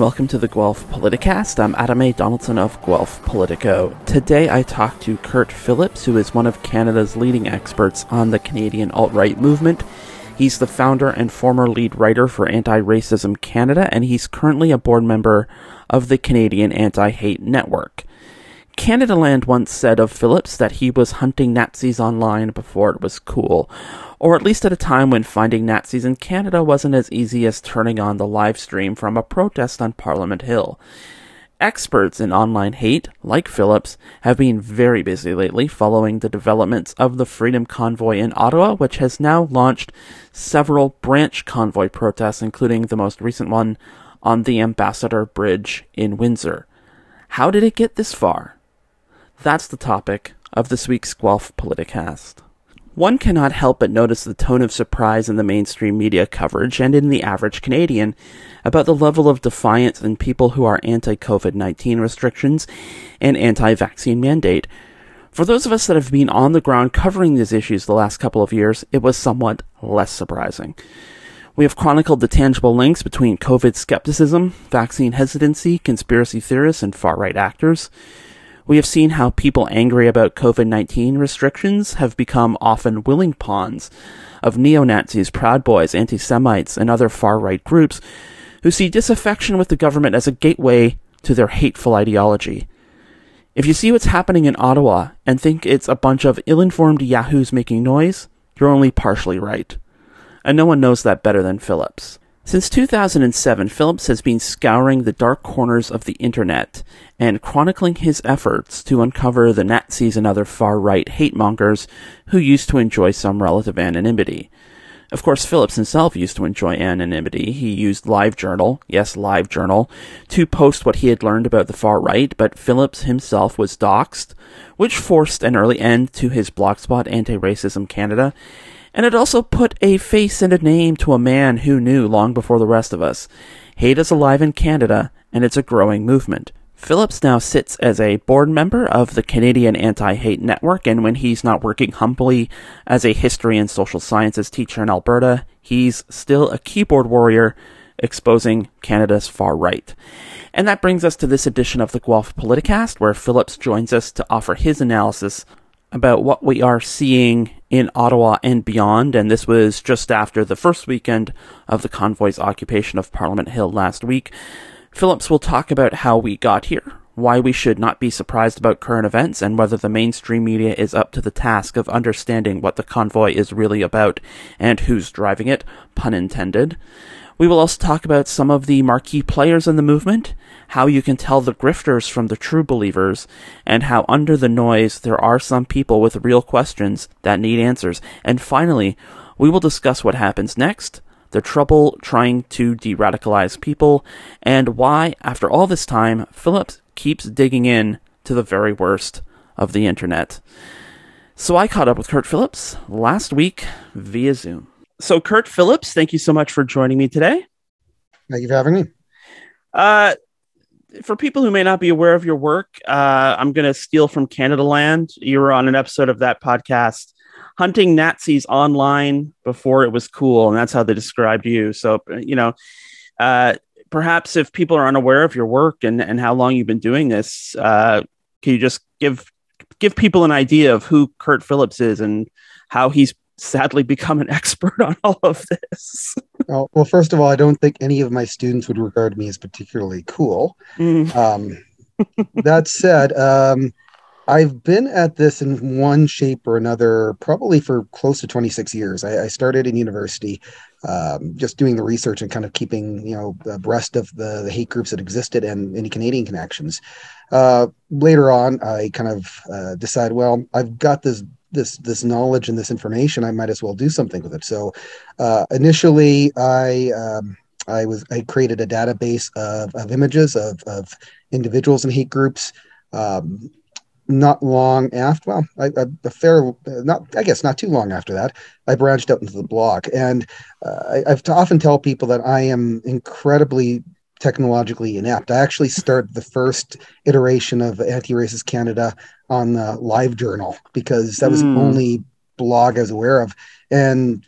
and welcome to the Guelph Politicast. I'm Adam A. Donaldson of Guelph Politico. Today I talk to Kurt Phillips, who is one of Canada's leading experts on the Canadian alt right movement. He's the founder and former lead writer for Anti Racism Canada, and he's currently a board member of the Canadian Anti Hate Network. Canadaland once said of Phillips that he was hunting Nazis online before it was cool, or at least at a time when finding Nazis in Canada wasn't as easy as turning on the live stream from a protest on Parliament Hill. Experts in online hate, like Phillips, have been very busy lately following the developments of the Freedom Convoy in Ottawa, which has now launched several branch convoy protests, including the most recent one on the Ambassador Bridge in Windsor. How did it get this far? That's the topic of this week's Guelph Politicast. One cannot help but notice the tone of surprise in the mainstream media coverage and in the average Canadian about the level of defiance in people who are anti COVID 19 restrictions and anti vaccine mandate. For those of us that have been on the ground covering these issues the last couple of years, it was somewhat less surprising. We have chronicled the tangible links between COVID skepticism, vaccine hesitancy, conspiracy theorists, and far right actors. We have seen how people angry about COVID 19 restrictions have become often willing pawns of neo Nazis, Proud Boys, anti Semites, and other far right groups who see disaffection with the government as a gateway to their hateful ideology. If you see what's happening in Ottawa and think it's a bunch of ill informed yahoos making noise, you're only partially right. And no one knows that better than Phillips. Since 2007, Phillips has been scouring the dark corners of the internet and chronicling his efforts to uncover the Nazis and other far right hate mongers who used to enjoy some relative anonymity. Of course, Phillips himself used to enjoy anonymity. He used LiveJournal, yes, LiveJournal, to post what he had learned about the far right, but Phillips himself was doxxed, which forced an early end to his blogspot Anti Racism Canada, and it also put a face and a name to a man who knew long before the rest of us. Hate is alive in Canada, and it's a growing movement. Phillips now sits as a board member of the Canadian Anti Hate Network, and when he's not working humbly as a history and social sciences teacher in Alberta, he's still a keyboard warrior exposing Canada's far right. And that brings us to this edition of the Guelph Politicast, where Phillips joins us to offer his analysis about what we are seeing in Ottawa and beyond. And this was just after the first weekend of the convoy's occupation of Parliament Hill last week. Phillips will talk about how we got here, why we should not be surprised about current events, and whether the mainstream media is up to the task of understanding what the convoy is really about and who's driving it, pun intended. We will also talk about some of the marquee players in the movement, how you can tell the grifters from the true believers, and how under the noise there are some people with real questions that need answers. And finally, we will discuss what happens next, the trouble trying to de radicalize people, and why, after all this time, Phillips keeps digging in to the very worst of the internet. So I caught up with Kurt Phillips last week via Zoom so Kurt Phillips, thank you so much for joining me today. Thank you for having me. Uh, for people who may not be aware of your work, uh, I'm going to steal from Canadaland. You were on an episode of that podcast, hunting Nazis online before it was cool, and that's how they described you. So, you know, uh, perhaps if people are unaware of your work and, and how long you've been doing this, uh, can you just give give people an idea of who Kurt Phillips is and how he's sadly become an expert on all of this. well, well, first of all, I don't think any of my students would regard me as particularly cool. Mm. Um, that said, um, I've been at this in one shape or another probably for close to 26 years. I, I started in university, um, just doing the research and kind of keeping, you know, abreast of the, the hate groups that existed and any Canadian connections. Uh, later on, I kind of uh, decided, well, I've got this this this knowledge and this information, I might as well do something with it. So uh, initially, I um, I was I created a database of, of images of, of individuals and hate groups. Um, not long after, well, I, I, a fair, not I guess not too long after that, I branched out into the blog, and uh, I, I've to often tell people that I am incredibly technologically inept. I actually started the first iteration of Anti-Racist Canada on the Live Journal because that was mm. the hmm. only blog I was aware of. And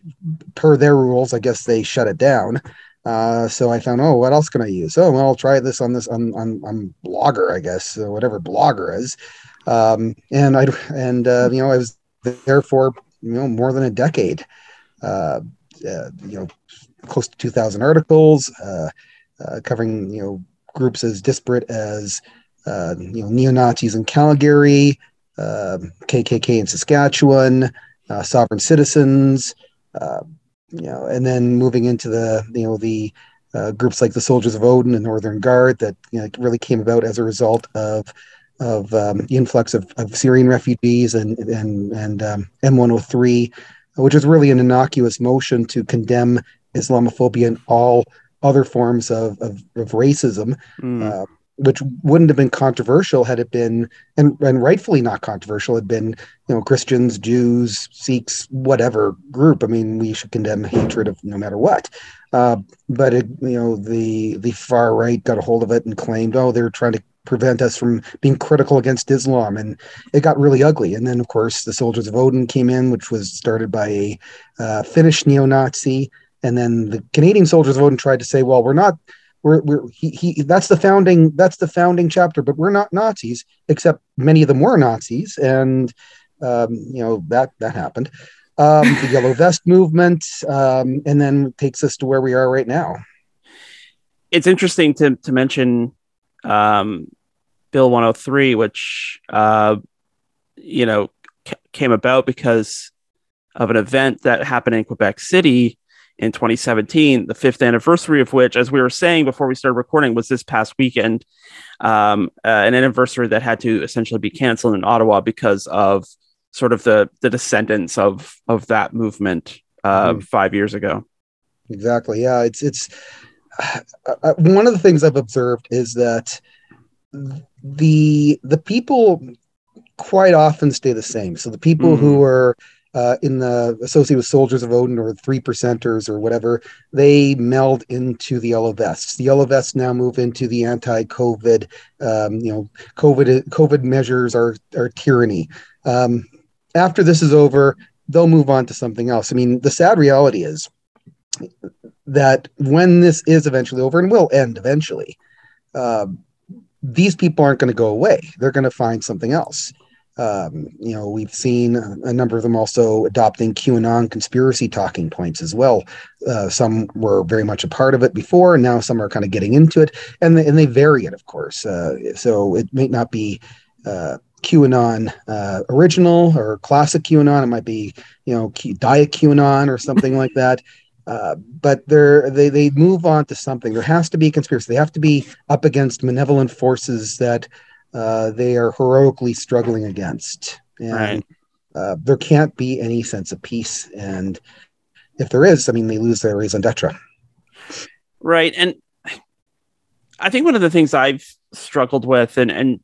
per their rules, I guess they shut it down. Uh, so I found, oh, what else can I use? Oh, well, I'll try this on this on on, on Blogger, I guess, uh, whatever Blogger is. Um, and I and uh, you know I was there for you know more than a decade. Uh, uh, you know, close to 2,000 articles uh, uh, covering you know groups as disparate as uh, you know neo Nazis in Calgary, KKK um, in Saskatchewan, uh, sovereign citizens, uh, you know, and then moving into the you know the groups like the Soldiers of Odin and Northern Guard that you know, really came about as a result of of um, influx of, of Syrian refugees and and and um, M103 which is really an innocuous motion to condemn Islamophobia and all other forms of, of, of racism, mm. uh, which wouldn't have been controversial had it been, and, and rightfully not controversial, had been, you know, Christians, Jews, Sikhs, whatever group. I mean, we should condemn hatred of no matter what. Uh, but it, you know, the the far right got a hold of it and claimed, oh, they're trying to prevent us from being critical against Islam. And it got really ugly. And then, of course, the Soldiers of Odin came in, which was started by a uh, Finnish neo Nazi. And then the Canadian Soldiers of Odin tried to say, well, we're not. We're, we're he, he that's the founding that's the founding chapter but we're not nazis except many of them were nazis and um, you know that that happened um, the yellow vest movement um, and then takes us to where we are right now it's interesting to to mention um, Bill 103, which uh, you know c- came about because of an event that happened in Quebec City in 2017, the fifth anniversary of which, as we were saying before we started recording, was this past weekend. Um, uh, an anniversary that had to essentially be canceled in Ottawa because of sort of the the descendants of of that movement uh, mm. five years ago. Exactly. Yeah. It's it's uh, one of the things I've observed is that the the people quite often stay the same. So the people mm. who are uh, in the associated with Soldiers of Odin or three percenters or whatever, they meld into the yellow vests. The yellow vests now move into the anti-COVID. Um, you know, COVID COVID measures are are tyranny. Um, after this is over, they'll move on to something else. I mean, the sad reality is that when this is eventually over and will end eventually, uh, these people aren't going to go away. They're going to find something else. Um, you know, we've seen a number of them also adopting QAnon conspiracy talking points as well. Uh, some were very much a part of it before, and now some are kind of getting into it, and they, and they vary it, of course. Uh, so it may not be uh, QAnon uh, original or classic QAnon. It might be, you know, diet QAnon or something like that. Uh, but they they move on to something. There has to be conspiracy. They have to be up against malevolent forces that uh, they are heroically struggling against, and right. uh, there can't be any sense of peace. And if there is, I mean, they lose their raison d'être. Right, and I think one of the things I've struggled with, and and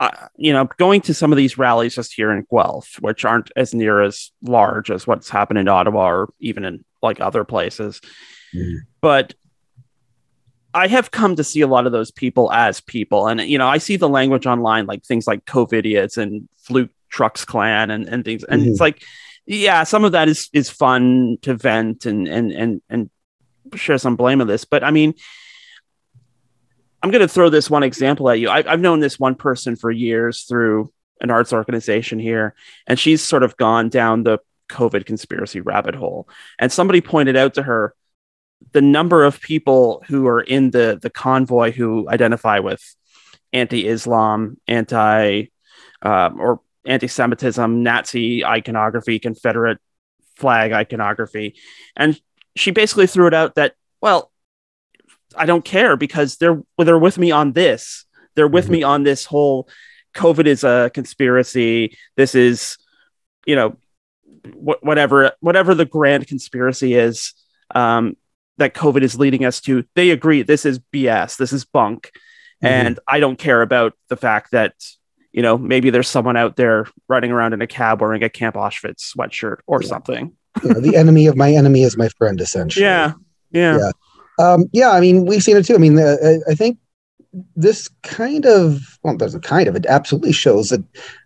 uh, you know, going to some of these rallies just here in Guelph, which aren't as near as large as what's happened in Ottawa or even in like other places. Mm-hmm. But I have come to see a lot of those people as people. And, you know, I see the language online, like things like COVIDiots and Fluke Trucks Clan and, and things. And mm-hmm. it's like, yeah, some of that is, is fun to vent and, and, and, and share some blame of this. But I mean, I'm going to throw this one example at you. I, I've known this one person for years through an arts organization here, and she's sort of gone down the COVID conspiracy rabbit hole. And somebody pointed out to her the number of people who are in the the convoy who identify with anti-Islam, anti um, or anti-Semitism, Nazi iconography, Confederate flag iconography, and she basically threw it out that well, I don't care because they're they're with me on this. They're with mm-hmm. me on this whole COVID is a conspiracy. This is, you know, wh- whatever whatever the grand conspiracy is um, that COVID is leading us to. They agree this is BS. This is bunk, mm-hmm. and I don't care about the fact that you know maybe there's someone out there running around in a cab wearing a Camp Auschwitz sweatshirt or yeah. something. you know, the enemy of my enemy is my friend, essentially. Yeah, yeah, yeah. Um, yeah, I mean, we've seen it too. I mean, uh, I think this kind of well, there's a kind of it absolutely shows that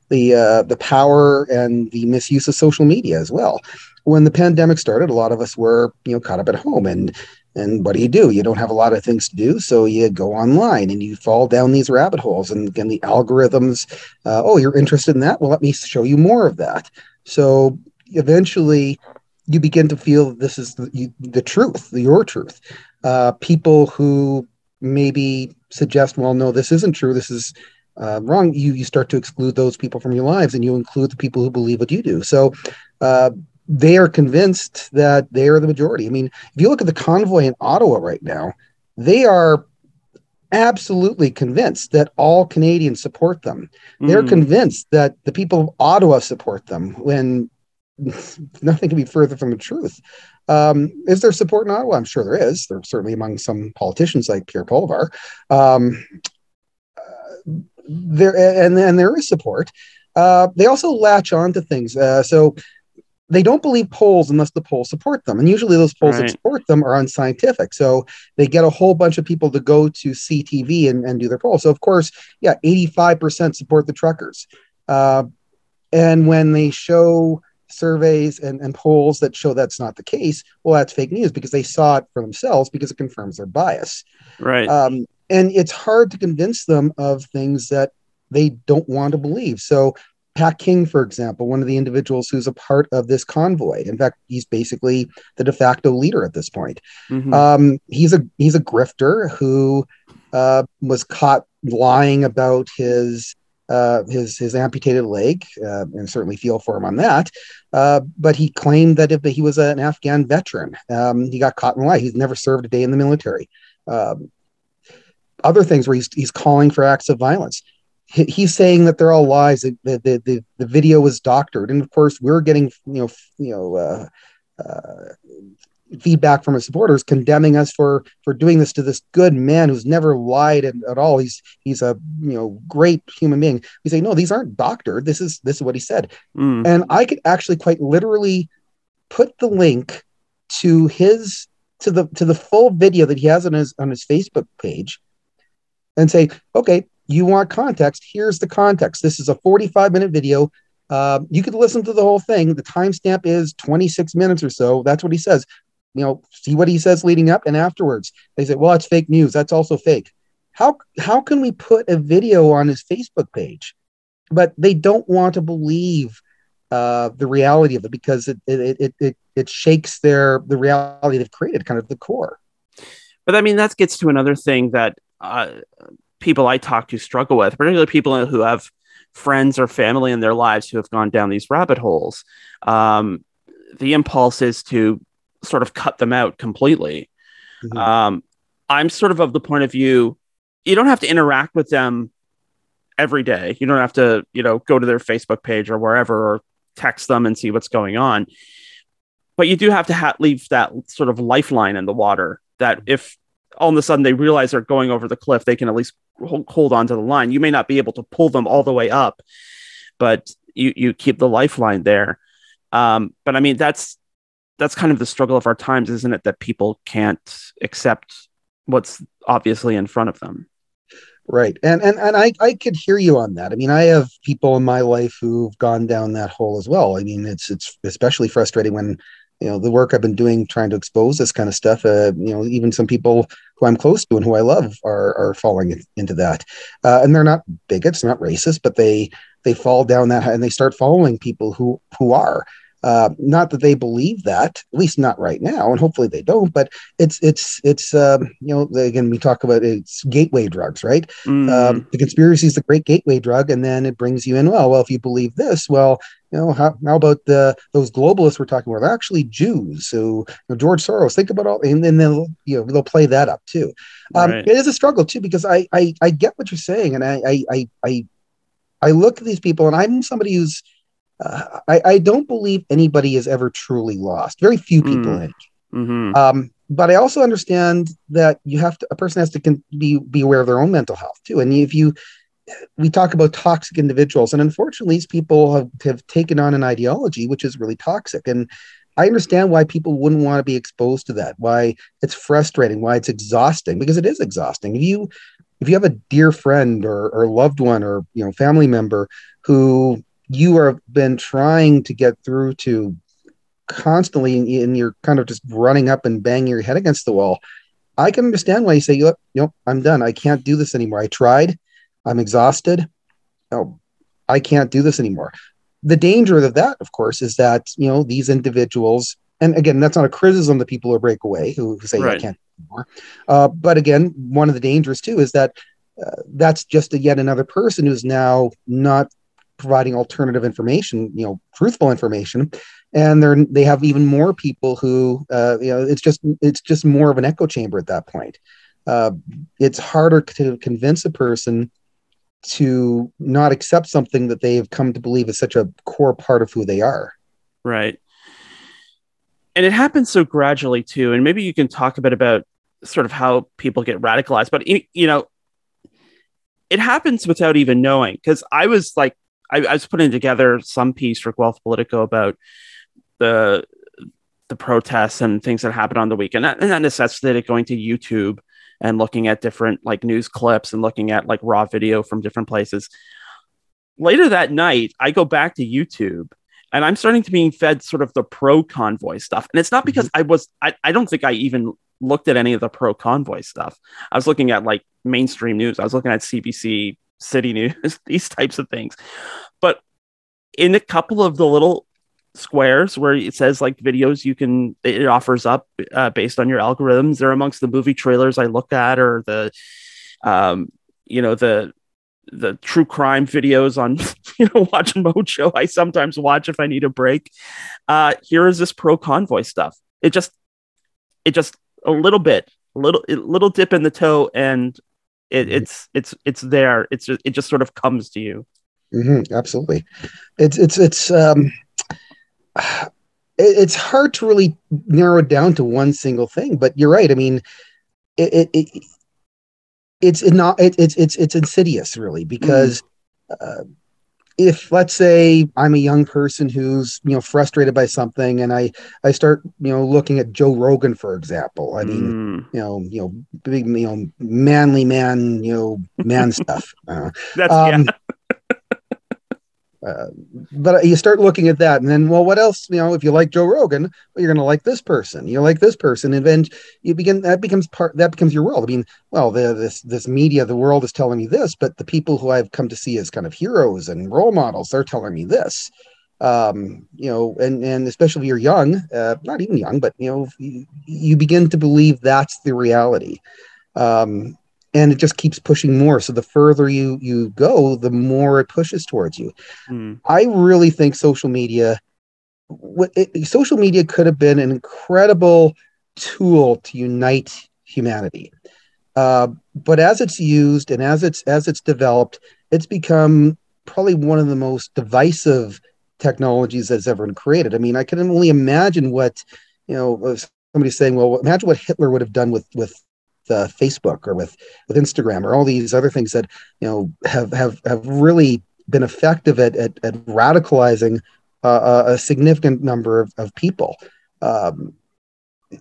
the uh, the power and the misuse of social media as well. When the pandemic started, a lot of us were you know caught up at home, and And what do you do? You don't have a lot of things to do, so you go online and you fall down these rabbit holes. And again, the algorithms, uh, oh, you're interested in that? Well, let me show you more of that. So eventually, you begin to feel this is the, the truth, your truth. Uh, people who maybe suggest, well, no, this isn't true. This is uh, wrong. You you start to exclude those people from your lives, and you include the people who believe what you do. So. They are convinced that they are the majority. I mean, if you look at the convoy in Ottawa right now, they are absolutely convinced that all Canadians support them. They're mm. convinced that the people of Ottawa support them when nothing can be further from the truth. Um, is there support in Ottawa? I'm sure there is. There's certainly among some politicians like Pierre Poilievre. Um, uh, there and, and there is support. Uh, they also latch on to things. Uh, so they don't believe polls unless the polls support them. And usually those polls right. that support them are unscientific. So they get a whole bunch of people to go to CTV and, and do their poll. So, of course, yeah, 85% support the truckers. Uh, and when they show surveys and, and polls that show that's not the case, well, that's fake news because they saw it for themselves because it confirms their bias. Right. Um, and it's hard to convince them of things that they don't want to believe. So Pat King, for example, one of the individuals who's a part of this convoy. In fact, he's basically the de facto leader at this point. Mm-hmm. Um, he's a he's a grifter who uh, was caught lying about his uh, his his amputated leg, uh, and certainly feel for him on that. Uh, but he claimed that if he was an Afghan veteran, um, he got caught in a lie. He's never served a day in the military. Um, other things where he's he's calling for acts of violence he's saying that they're all lies. The, the, the, the video was doctored, and of course, we're getting you know you know uh, uh, feedback from his supporters condemning us for for doing this to this good man who's never lied at, at all. He's he's a you know great human being. We say no, these aren't doctored. This is this is what he said, mm. and I could actually quite literally put the link to his to the to the full video that he has on his on his Facebook page and say, okay, you want context, here's the context. This is a 45 minute video. Uh, you could listen to the whole thing. The timestamp is 26 minutes or so. That's what he says. You know, see what he says leading up and afterwards. They say, well, it's fake news. That's also fake. How how can we put a video on his Facebook page? But they don't want to believe uh, the reality of it because it it, it it it shakes their the reality they've created, kind of the core. But I mean, that gets to another thing that uh, people I talk to struggle with, particularly people who have friends or family in their lives who have gone down these rabbit holes. Um, the impulse is to sort of cut them out completely. Mm-hmm. Um, I'm sort of of the point of view you don't have to interact with them every day. You don't have to, you know, go to their Facebook page or wherever or text them and see what's going on. But you do have to ha- leave that sort of lifeline in the water that if all of a sudden they realize they're going over the cliff, they can at least hold on to the line. You may not be able to pull them all the way up, but you you keep the lifeline there. Um, but I mean, that's that's kind of the struggle of our times, isn't it? That people can't accept what's obviously in front of them. Right. And and and I, I could hear you on that. I mean, I have people in my life who've gone down that hole as well. I mean, it's it's especially frustrating when you know the work I've been doing trying to expose this kind of stuff. Uh, you know, even some people who I'm close to and who I love are are falling into that, uh, and they're not bigots, not racist, but they they fall down that and they start following people who who are. Uh, not that they believe that, at least not right now, and hopefully they don't. But it's it's it's um, you know again we talk about it's gateway drugs, right? Mm. Um, the conspiracy is the great gateway drug, and then it brings you in. Well, well, if you believe this, well, you know how, how about the those globalists we're talking about? They're actually Jews. So you know, George Soros, think about all, and then they'll you know they'll play that up too. Um, right. It is a struggle too because I, I I get what you're saying, and I I I I, I look at these people, and I'm somebody who's uh, I, I, don't believe anybody is ever truly lost. Very few people mm. Mm-hmm. Um, but I also understand that you have to a person has to con- be be aware of their own mental health too. And if you we talk about toxic individuals, and unfortunately, these people have, have taken on an ideology which is really toxic. And I understand why people wouldn't want to be exposed to that. Why it's frustrating. Why it's exhausting because it is exhausting. If you if you have a dear friend or, or loved one or you know family member who you have been trying to get through to constantly and you're kind of just running up and banging your head against the wall, I can understand why you say, "Look, nope, I'm done. I can't do this anymore. I tried. I'm exhausted. Oh, I can't do this anymore." The danger of that, of course, is that you know these individuals, and again, that's not a criticism of the people who break away who, who say, right. "I can't anymore." Uh, but again, one of the dangers too is that uh, that's just a, yet another person who's now not providing alternative information, you know, truthful information, and they're they have even more people who, uh, you know, it's just it's just more of an echo chamber at that point. Uh, it's harder to convince a person to not accept something that they've come to believe is such a core part of who they are. Right. And it happens so gradually too. And maybe you can talk a bit about sort of how people get radicalized. But you know, it happens without even knowing. Because I was like, I, I, was putting together some piece for Guelph Politico about the the protests and things that happened on the weekend, and that necessitated going to YouTube and looking at different like news clips and looking at like raw video from different places. Later that night, I go back to YouTube and I'm starting to being fed sort of the pro convoy stuff. And it's not because mm-hmm. I was I, I don't think I even looked at any of the pro convoy stuff. I was looking at like mainstream news. I was looking at CBC, City News, these types of things. But in a couple of the little squares where it says like videos you can it offers up uh, based on your algorithms they're amongst the movie trailers i look at or the um you know the the true crime videos on you know WatchMojo. I sometimes watch if i need a break. Uh here is this pro convoy stuff. It just it just a little bit, a little, a little dip in the toe, and it, mm-hmm. it's it's it's there. It's just, it just sort of comes to you. Mm-hmm, absolutely, it's it's it's um, it's hard to really narrow it down to one single thing. But you're right. I mean, it, it, it it's not it, it's it's it's insidious really because. Mm. Uh, if let's say I'm a young person who's you know frustrated by something and I I start you know looking at Joe Rogan for example I mean mm. you know you know big you know manly man you know man stuff uh, That's, um, yeah. Uh, but you start looking at that, and then, well, what else? You know, if you like Joe Rogan, well, you're going to like this person. You like this person, and then you begin. That becomes part. That becomes your world. I mean, well, the, this this media, the world is telling me this, but the people who I've come to see as kind of heroes and role models, they're telling me this. Um, you know, and and especially if you're young, uh, not even young, but you know, you, you begin to believe that's the reality. Um, and it just keeps pushing more. So the further you you go the more it pushes towards you. Mm. i really think social media it, social media could have been an incredible tool to unite humanity. Uh, but as it's used and as it's as it's developed it's become probably one of the most divisive technologies that's ever been created. I mean i can only imagine what you know somebody saying well imagine what hitler would have done with with uh, Facebook or with with Instagram or all these other things that you know have have have really been effective at at, at radicalizing uh, a significant number of, of people, um,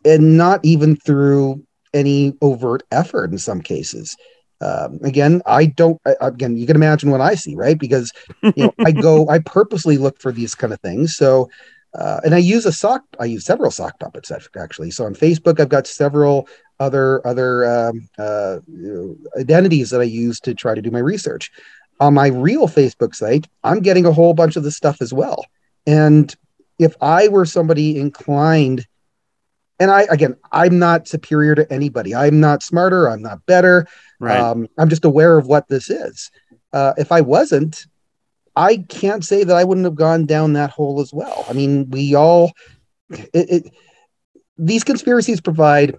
and not even through any overt effort in some cases. Um, again, I don't. Again, you can imagine what I see, right? Because you know, I go, I purposely look for these kind of things. So, uh, and I use a sock. I use several sock puppets actually. So on Facebook, I've got several other other um, uh, identities that I use to try to do my research. On my real Facebook site, I'm getting a whole bunch of this stuff as well. And if I were somebody inclined, and I again, I'm not superior to anybody. I'm not smarter. I'm not better. Right. Um, I'm just aware of what this is. Uh, if I wasn't, I can't say that I wouldn't have gone down that hole as well. I mean, we all it, it, these conspiracies provide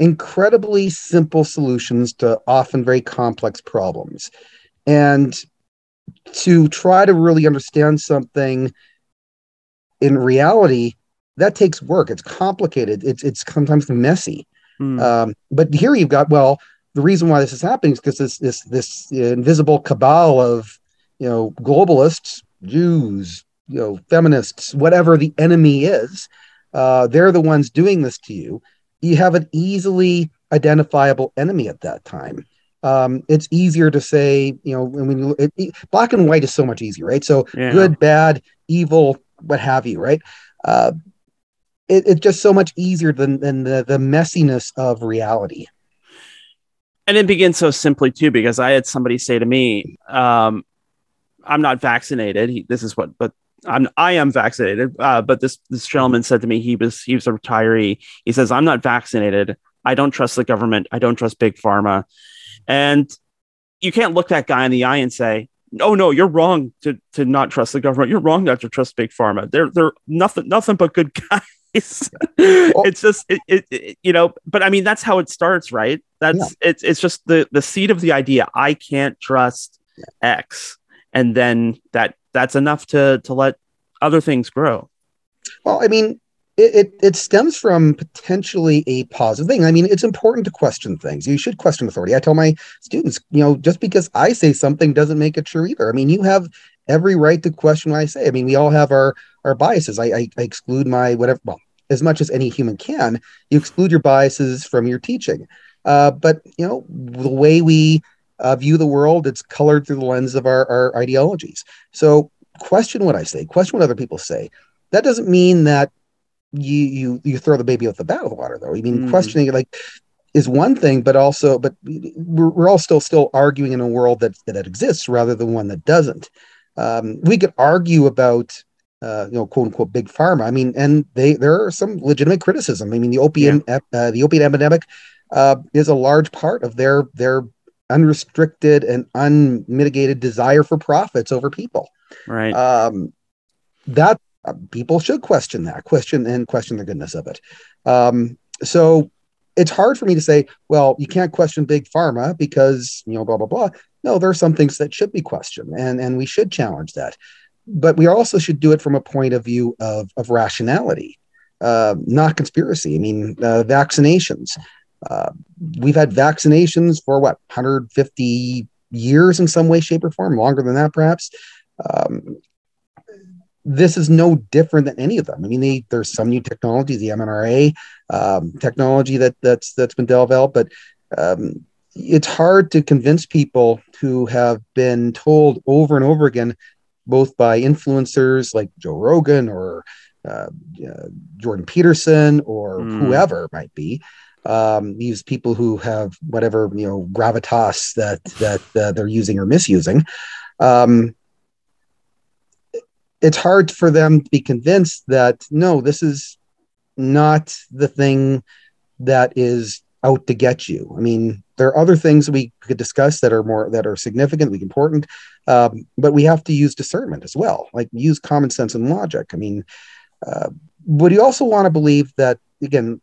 incredibly simple solutions to often very complex problems. And to try to really understand something in reality, that takes work. It's complicated. It's it's sometimes messy. Mm. Um, but here you've got well, the reason why this is happening is because this this this invisible cabal of you know globalists, Jews, you know feminists, whatever the enemy is, uh, they're the ones doing this to you you have an easily identifiable enemy at that time. Um, it's easier to say, you know, when you it, it, black and white is so much easier, right? So yeah. good, bad, evil, what have you, right? Uh, it, it's just so much easier than, than the, the messiness of reality. And it begins so simply too, because I had somebody say to me, um, "I'm not vaccinated." He, this is what, but I'm I am vaccinated. Uh, but this this gentleman said to me, he was he was a retiree. He says, "I'm not vaccinated. I don't trust the government. I don't trust big pharma." And you can't look that guy in the eye and say, "No, no, you're wrong to to not trust the government. You're wrong not to trust big pharma. They're they're nothing nothing but good guys." it's just it, it, it, you know but i mean that's how it starts right that's yeah. it's it's just the the seed of the idea i can't trust yeah. x and then that that's enough to to let other things grow well i mean it, it, it stems from potentially a positive thing. I mean, it's important to question things. You should question authority. I tell my students, you know, just because I say something doesn't make it true either. I mean, you have every right to question what I say. I mean, we all have our our biases. I, I, I exclude my whatever. Well, as much as any human can, you exclude your biases from your teaching. Uh, but you know, the way we uh, view the world, it's colored through the lens of our, our ideologies. So question what I say, question what other people say. That doesn't mean that you you you throw the baby out with the bathwater, though. I mean, mm. questioning it like is one thing, but also, but we're, we're all still still arguing in a world that that exists rather than one that doesn't. Um, we could argue about uh, you know, quote unquote, big pharma. I mean, and they there are some legitimate criticism. I mean, the opium yeah. uh, the opiate epidemic uh, is a large part of their their unrestricted and unmitigated desire for profits over people. Right. Um, that uh, people should question that question and question the goodness of it. Um, so it's hard for me to say, well, you can't question big pharma because you know blah blah blah. No, there are some things that should be questioned, and and we should challenge that but we also should do it from a point of view of, of rationality, uh, not conspiracy. I mean, uh, vaccinations. Uh, we've had vaccinations for what 150 years in some way, shape, or form, longer than that, perhaps. Um, this is no different than any of them. I mean, they, there's some new technology, the mRNA um, technology that that's that's been developed, but um, it's hard to convince people who have been told over and over again both by influencers like Joe Rogan or uh, uh, Jordan Peterson or mm. whoever might be. Um, these people who have whatever you know gravitas that that uh, they're using or misusing. Um, it's hard for them to be convinced that no, this is not the thing that is out to get you. I mean, there are other things we could discuss that are more that are significant, important, um, but we have to use discernment as well, like use common sense and logic. I mean, uh, would you also want to believe that again?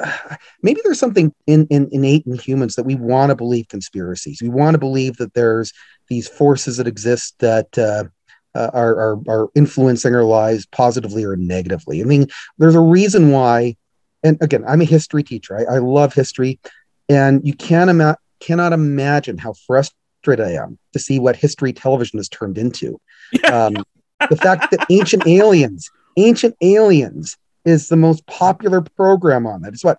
Maybe there's something in, in, innate in humans that we want to believe conspiracies. We want to believe that there's these forces that exist that uh, uh, are, are, are influencing our lives positively or negatively. I mean, there's a reason why. And again, I'm a history teacher. I, I love history, and you can't ima- cannot imagine how frustrated I am to see what history television has turned into. Um, the fact that Ancient Aliens, Ancient Aliens is the most popular program on that. It's what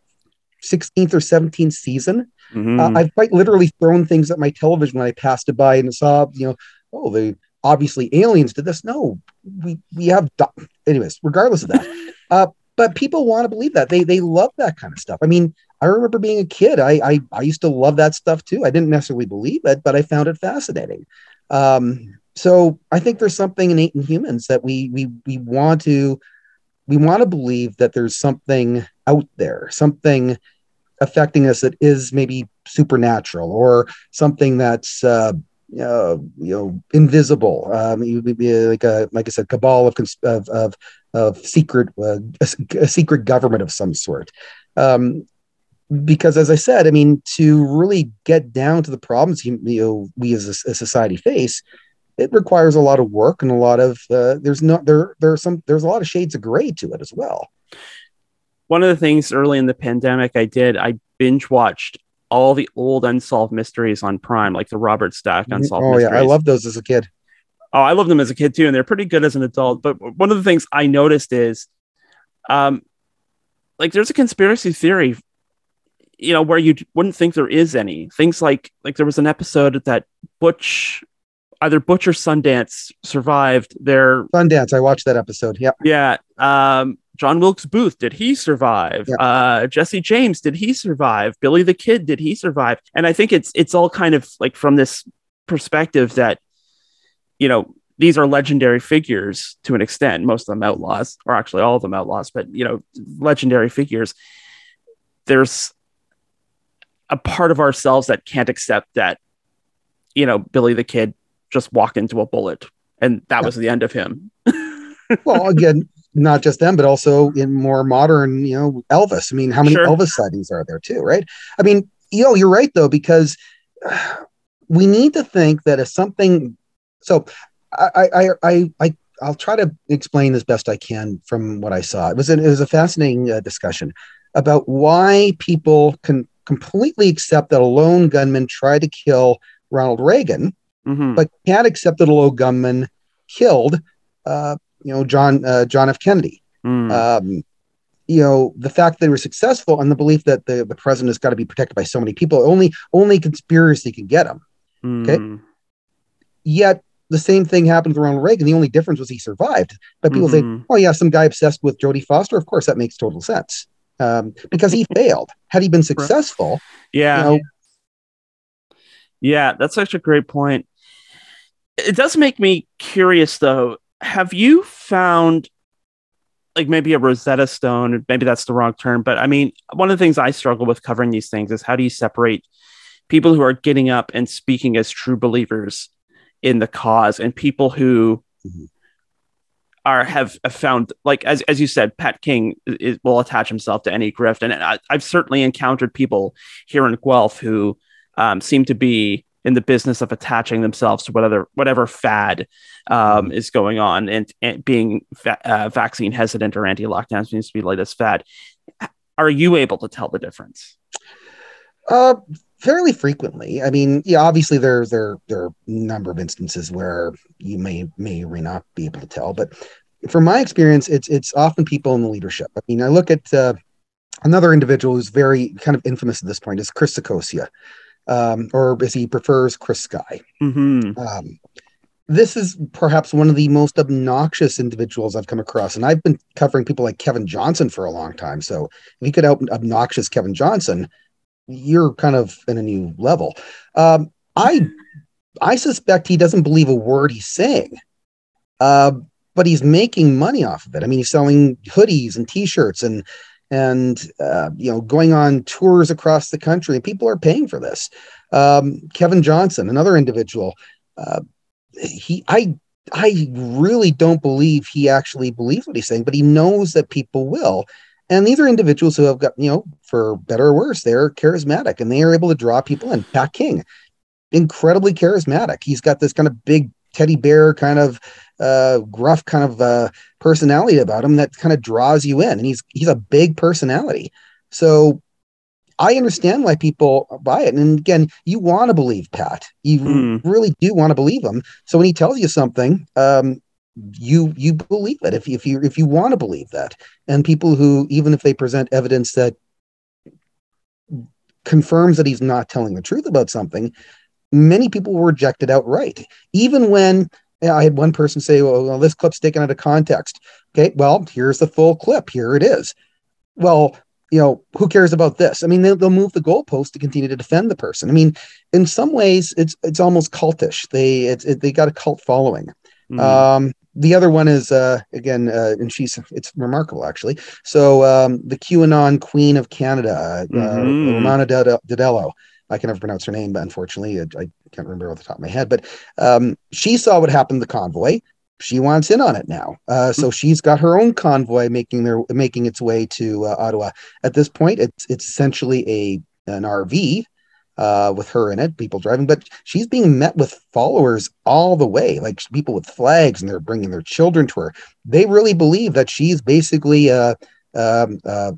16th or 17th season. Mm-hmm. Uh, I've quite literally thrown things at my television when I passed it by and saw, you know, oh, they obviously aliens did this. No, we we have. Do- Anyways, regardless of that, uh, but people want to believe that they they love that kind of stuff. I mean, I remember being a kid. I, I, I used to love that stuff too. I didn't necessarily believe it, but I found it fascinating. Um, so I think there's something innate in humans that we we we want to we want to believe that there's something out there, something affecting us that is maybe supernatural or something that's uh, uh, you know invisible. Um, like a like I said, cabal of of of, of secret uh, a, a, secret government of some sort. Um, because as I said, I mean, to really get down to the problems you, know, we as a, a, society face, it requires a lot of work and a lot of uh, there's not there there are some there's a lot of shades of gray to it as well. One of the things early in the pandemic I did, I binge watched all the old unsolved mysteries on Prime, like the Robert Stack mm-hmm. unsolved oh, mysteries. yeah, I love those as a kid. Oh, I love them as a kid too, and they're pretty good as an adult. But one of the things I noticed is, um, like there's a conspiracy theory you know where you wouldn't think there is any things like like there was an episode that butch either butch or sundance survived their sundance i watched that episode yeah yeah um John Wilkes Booth, did he survive? Yeah. Uh, Jesse James, did he survive? Billy the Kid, did he survive? And I think it's it's all kind of like from this perspective that, you know, these are legendary figures to an extent. Most of them outlaws, or actually all of them outlaws, but you know, legendary figures. There's a part of ourselves that can't accept that, you know, Billy the Kid just walked into a bullet and that yeah. was the end of him. well, again, not just them, but also in more modern, you know, Elvis. I mean, how many sure. Elvis sightings are there too, right? I mean, you know, you're right though, because we need to think that if something, so I, I, I, I, I'll try to explain as best I can from what I saw. It was an, it was a fascinating uh, discussion about why people can completely accept that a lone gunman tried to kill Ronald Reagan, mm-hmm. but can't accept that a lone gunman killed uh, you know John uh, John F. Kennedy. Mm. Um, you know the fact that they were successful and the belief that the, the president has got to be protected by so many people only only conspiracy can get him mm. okay yet the same thing happened to Ronald Reagan the only difference was he survived but people mm-hmm. say oh yeah some guy obsessed with Jodie Foster of course that makes total sense um, because he failed had he been successful yeah you know, yeah that's such a great point it does make me curious though have you found like maybe a Rosetta Stone? Maybe that's the wrong term, but I mean, one of the things I struggle with covering these things is how do you separate people who are getting up and speaking as true believers in the cause and people who mm-hmm. are have, have, found like as as you said, Pat King is, will attach himself to any grift, and I, have certainly encountered people here in Guelph who um, seem to be in the business of attaching themselves to whatever whatever fad um, mm-hmm. is going on, and, and being va- uh, vaccine hesitant or anti-lockdown seems to be like this fad. Are you able to tell the difference? Uh, fairly frequently. I mean, yeah, obviously there there there are a number of instances where you may may or may not be able to tell, but from my experience, it's it's often people in the leadership. I mean, I look at uh, another individual who's very kind of infamous at this point is Chris Saccoccia um, or as he prefers, Chris Sky. Mm-hmm. Um, this is perhaps one of the most obnoxious individuals I've come across, and I've been covering people like Kevin Johnson for a long time. So if you could out obnoxious Kevin Johnson, you're kind of in a new level. Um, I I suspect he doesn't believe a word he's saying, uh, but he's making money off of it. I mean, he's selling hoodies and T-shirts and and uh, you know going on tours across the country and people are paying for this. Um, kevin johnson another individual uh, he i i really don't believe he actually believes what he's saying but he knows that people will. And these are individuals who have got you know for better or worse they're charismatic and they are able to draw people in. Pat king incredibly charismatic. He's got this kind of big teddy bear kind of uh, gruff kind of uh, personality about him that kind of draws you in, and he's he's a big personality. So I understand why people buy it. And again, you want to believe Pat. You mm. really do want to believe him. So when he tells you something, um, you you believe it if if you if you want to believe that. And people who even if they present evidence that confirms that he's not telling the truth about something, many people will reject it outright. Even when I had one person say, well, well, this clip's taken out of context. Okay, well, here's the full clip. Here it is. Well, you know, who cares about this? I mean, they'll, they'll move the goalpost to continue to defend the person. I mean, in some ways, it's it's almost cultish. They it's it, they got a cult following. Mm. Um, the other one is uh, again, uh, and she's it's remarkable actually. So um, the QAnon Queen of Canada, uh, mm-hmm. Romana Didello. I can never pronounce her name, but unfortunately, I, I can't remember off the top of my head. But um, she saw what happened to the convoy. She wants in on it now, uh, so hmm. she's got her own convoy making their making its way to uh, Ottawa. At this point, it's it's essentially a an RV uh, with her in it, people driving, but she's being met with followers all the way, like people with flags, and they're bringing their children to her. They really believe that she's basically a, a, a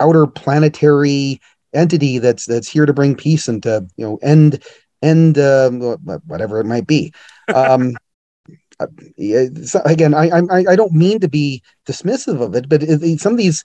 outer planetary entity that's that's here to bring peace and to you know end end um, whatever it might be. Um, uh, so again, I, I I don't mean to be dismissive of it, but some of these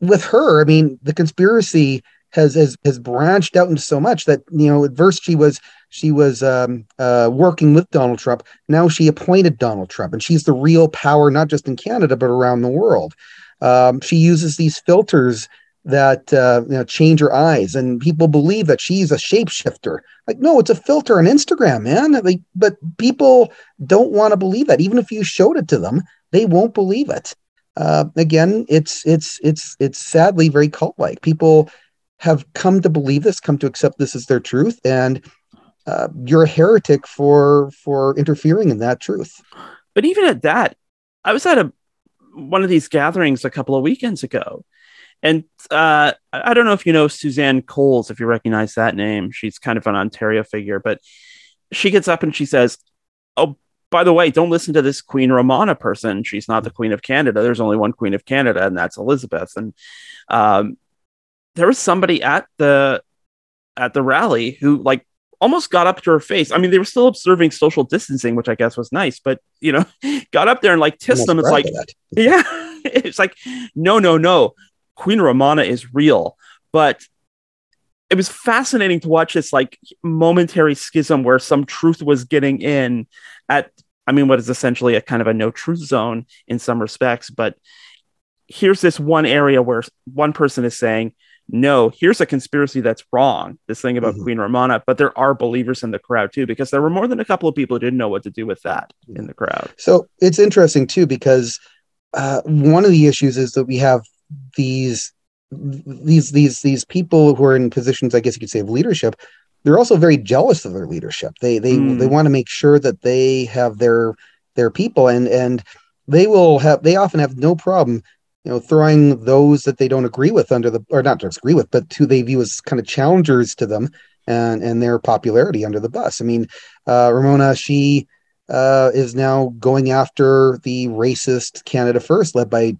with her, I mean, the conspiracy has has has branched out into so much that you know at first she was she was um, uh, working with Donald Trump. Now she appointed Donald Trump, and she's the real power, not just in Canada but around the world. Um, she uses these filters that uh, you know, change her eyes, and people believe that she's a shapeshifter. Like, no, it's a filter on Instagram, man. Like, but people don't want to believe that. Even if you showed it to them, they won't believe it. Uh, again, it's it's it's it's sadly very cult-like. People have come to believe this, come to accept this as their truth, and uh, you're a heretic for for interfering in that truth. But even at that, I was at a one of these gatherings a couple of weekends ago, and uh, I don't know if you know Suzanne Coles, if you recognize that name. She's kind of an Ontario figure, but she gets up and she says, "Oh, by the way, don't listen to this Queen Romana person. She's not the Queen of Canada. There's only one Queen of Canada, and that's Elizabeth." And um, there was somebody at the at the rally who like almost got up to her face. I mean, they were still observing social distancing, which I guess was nice, but you know, got up there and like tissed them. It's like, yeah, it's like, no, no, no. Queen Romana is real, but it was fascinating to watch this like momentary schism where some truth was getting in at, I mean, what is essentially a kind of a no truth zone in some respects, but here's this one area where one person is saying, no, here's a conspiracy that's wrong, this thing about mm-hmm. Queen Romana, but there are believers in the crowd too, because there were more than a couple of people who didn't know what to do with that in the crowd. So it's interesting too, because uh, one of the issues is that we have these these these these people who are in positions, I guess you could say, of leadership. They're also very jealous of their leadership. They they mm. they want to make sure that they have their their people and and they will have they often have no problem you know, throwing those that they don't agree with under the, or not disagree with, but who they view as kind of challengers to them and and their popularity under the bus. I mean, uh, Ramona, she uh, is now going after the racist Canada First, led by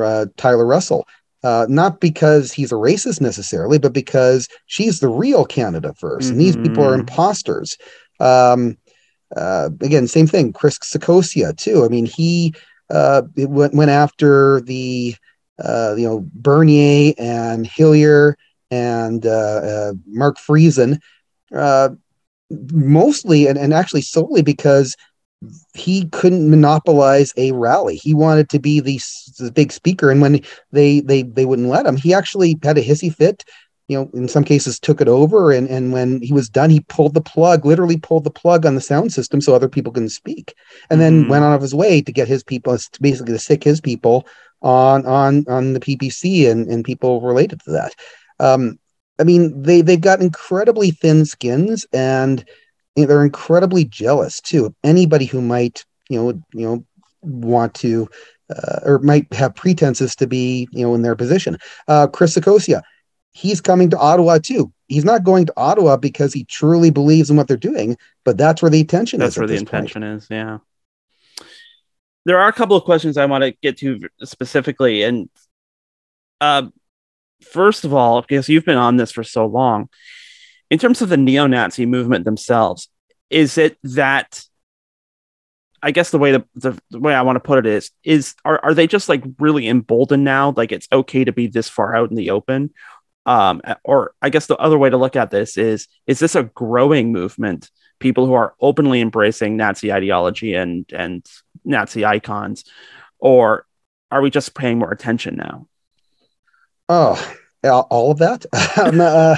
uh, Tyler Russell. Uh, not because he's a racist necessarily, but because she's the real Canada 1st mm-hmm. and these people are mm-hmm. imposters. Um, uh, again, same thing. Chris Saccoccia too. I mean, he uh, went, went after the uh, you know Bernier and Hillier and uh, uh Mark Friesen, uh, mostly and, and actually solely because he couldn't monopolize a rally. He wanted to be the, the big speaker, and when they they they wouldn't let him, he actually had a hissy fit you know, in some cases took it over. And, and when he was done, he pulled the plug, literally pulled the plug on the sound system so other people can speak. And then mm-hmm. went on of his way to get his people, basically to sick his people on on on the PPC and, and people related to that. Um, I mean, they they've got incredibly thin skins and they're incredibly jealous too of anybody who might, you know, you know, want to uh, or might have pretenses to be, you know, in their position. Uh, Chris Saccoccia, he's coming to Ottawa too. He's not going to Ottawa because he truly believes in what they're doing, but that's where the intention that's is. That's where the intention point. is. Yeah. There are a couple of questions I want to get to specifically. And uh, first of all, because you've been on this for so long, in terms of the neo Nazi movement themselves, is it that I guess the way the, the, way I want to put it is is are, are they just like really emboldened now? Like it's okay to be this far out in the open, um, or I guess the other way to look at this is is this a growing movement? People who are openly embracing Nazi ideology and and Nazi icons, or are we just paying more attention now? Oh, all of that. um, uh,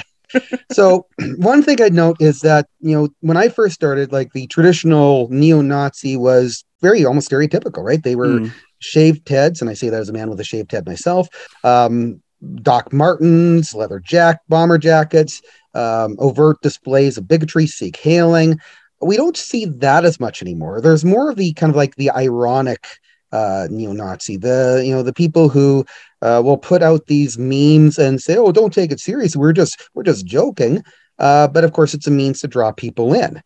so one thing I'd note is that you know when I first started, like the traditional neo-Nazi was very almost stereotypical, right? They were mm. shaved heads, and I say that as a man with a shaved head myself. Um, Doc Martens, leather jack, bomber jackets, um, overt displays of bigotry, Sieg Heiling. We don't see that as much anymore. There's more of the kind of like the ironic uh, neo-Nazi, the you know the people who uh, will put out these memes and say, "Oh, don't take it serious. We're just we're just joking." Uh, but of course, it's a means to draw people in.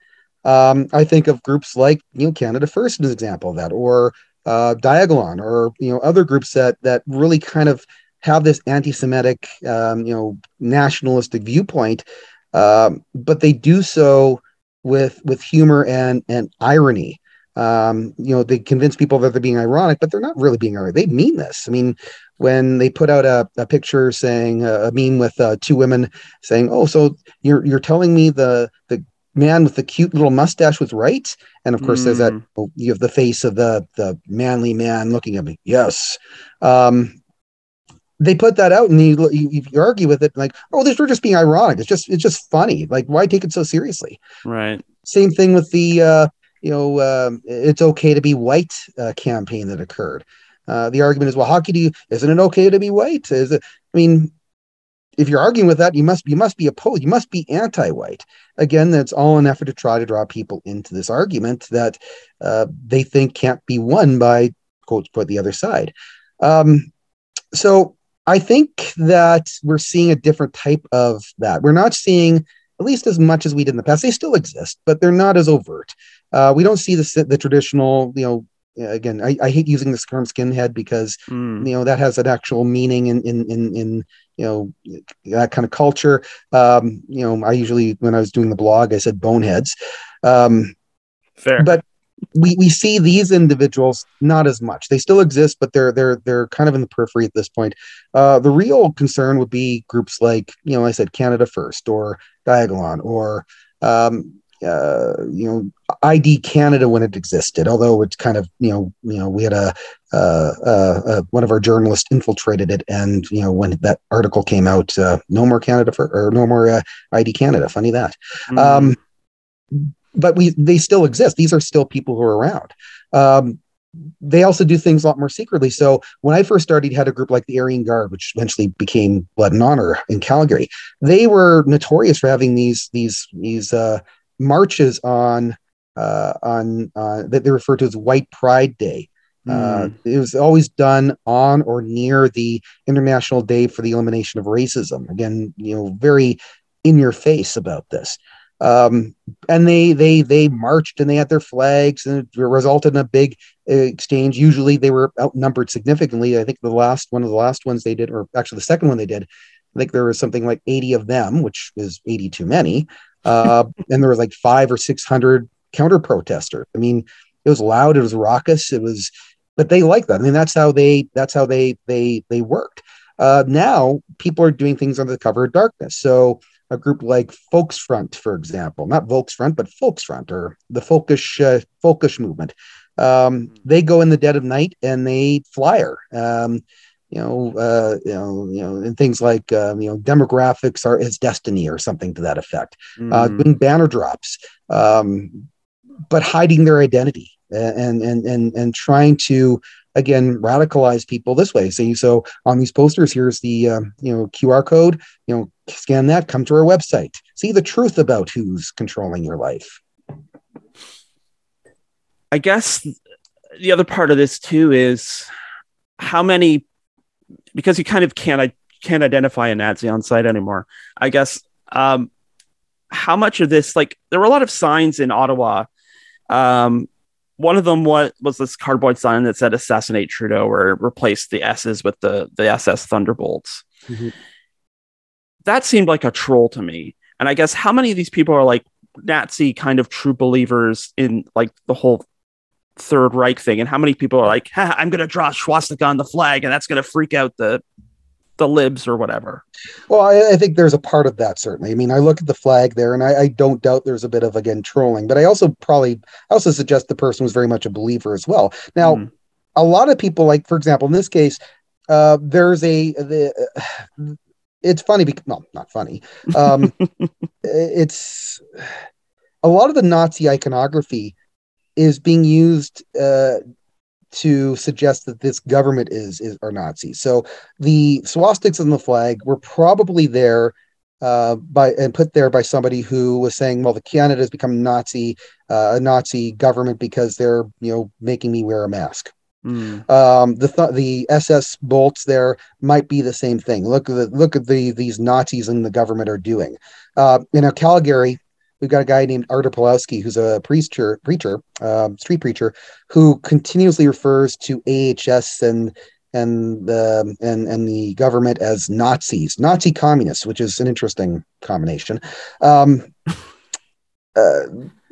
Um, I think of groups like you know Canada First as an example of that, or uh, Diagolon, or you know other groups that that really kind of have this anti-Semitic, um, you know, nationalistic viewpoint, um, but they do so with with humor and and irony. Um, you know, they convince people that they're being ironic, but they're not really being ironic. They mean this. I mean, when they put out a, a picture saying uh, a meme with uh, two women saying, "Oh, so you're you're telling me the the man with the cute little mustache was right?" And of course, mm. there's that oh, you have the face of the the manly man looking at me. Yes. Um, they put that out and you, you, you argue with it like oh this we're just being ironic it's just it's just funny like why take it so seriously right same thing with the uh you know um, it's okay to be white uh, campaign that occurred uh, the argument is well how could you isn't it okay to be white is it i mean if you're arguing with that you must you must be opposed you must be anti-white again that's all an effort to try to draw people into this argument that uh, they think can't be won by quotes put the other side um, so I think that we're seeing a different type of that. We're not seeing at least as much as we did in the past. They still exist, but they're not as overt. Uh, we don't see the the traditional, you know. Again, I, I hate using the term skinhead because mm. you know that has an actual meaning in in in, in you know that kind of culture. Um, you know, I usually when I was doing the blog, I said boneheads. Um, Fair, but we we see these individuals not as much. They still exist, but they're they're they're kind of in the periphery at this point. Uh, the real concern would be groups like you know I said Canada First or Diagolon or um, uh, you know ID Canada when it existed. Although it's kind of you know you know we had a uh, uh, uh one of our journalists infiltrated it, and you know when that article came out, uh, no more Canada for or no more uh, ID Canada. Funny that. Mm. Um, but we they still exist. These are still people who are around. Um, they also do things a lot more secretly. So when I first started, had a group like the Aryan Guard, which eventually became Blood and Honor in Calgary. They were notorious for having these these these uh, marches on uh, on uh, that they refer to as White Pride Day. Uh, hmm. it was always done on or near the International Day for the Elimination of Racism. Again, you know, very in your face about this um, and they they they marched and they had their flags and it resulted in a big exchange usually they were outnumbered significantly i think the last one of the last ones they did or actually the second one they did i think there was something like 80 of them which is 80 too many uh, and there was like five or 600 counter protesters i mean it was loud it was raucous it was but they like that i mean that's how they that's how they they they worked uh, now people are doing things under the cover of darkness so a group like Volksfront, for example, not Volksfront, but Volksfront or the Folkish uh, Folkish movement. Um, they go in the dead of night and they flyer. Um, you know, uh, you know, you know, and things like um, you know, demographics are is destiny or something to that effect. Mm. Uh, doing banner drops, um, but hiding their identity and and and and trying to again radicalize people this way. So, so on these posters, here's the um, you know QR code. You know, scan that. Come to our website. See the truth about who's controlling your life. I guess the other part of this too is how many because you kind of can't I can't identify a Nazi on site anymore. I guess um, how much of this like there were a lot of signs in Ottawa um, one of them was, was this cardboard sign that said assassinate Trudeau or replace the S's with the, the SS Thunderbolts. Mm-hmm. That seemed like a troll to me. And I guess how many of these people are like Nazi kind of true believers in like the whole Third Reich thing? And how many people are like, I'm going to draw swastika on the flag and that's going to freak out the the libs or whatever. Well, I, I, think there's a part of that certainly. I mean, I look at the flag there, and I, I, don't doubt there's a bit of again trolling, but I also probably I also suggest the person was very much a believer as well. Now, mm. a lot of people, like for example, in this case, uh, there's a the. Uh, it's funny because no, not funny. Um, it's a lot of the Nazi iconography is being used uh, to suggest that this government is is are Nazis. So the swastikas on the flag were probably there uh, by and put there by somebody who was saying, "Well, the Canada has become Nazi, uh, a Nazi government because they're you know making me wear a mask." Mm. Um, the th- the SS bolts there might be the same thing. Look at the look at the these Nazis in the government are doing. Uh, you know, Calgary we've got a guy named Artur Pawlowski, who's a preacher, preacher, um, street preacher, who continuously refers to AHS and and the and and the government as Nazis, Nazi communists, which is an interesting combination. Um, uh,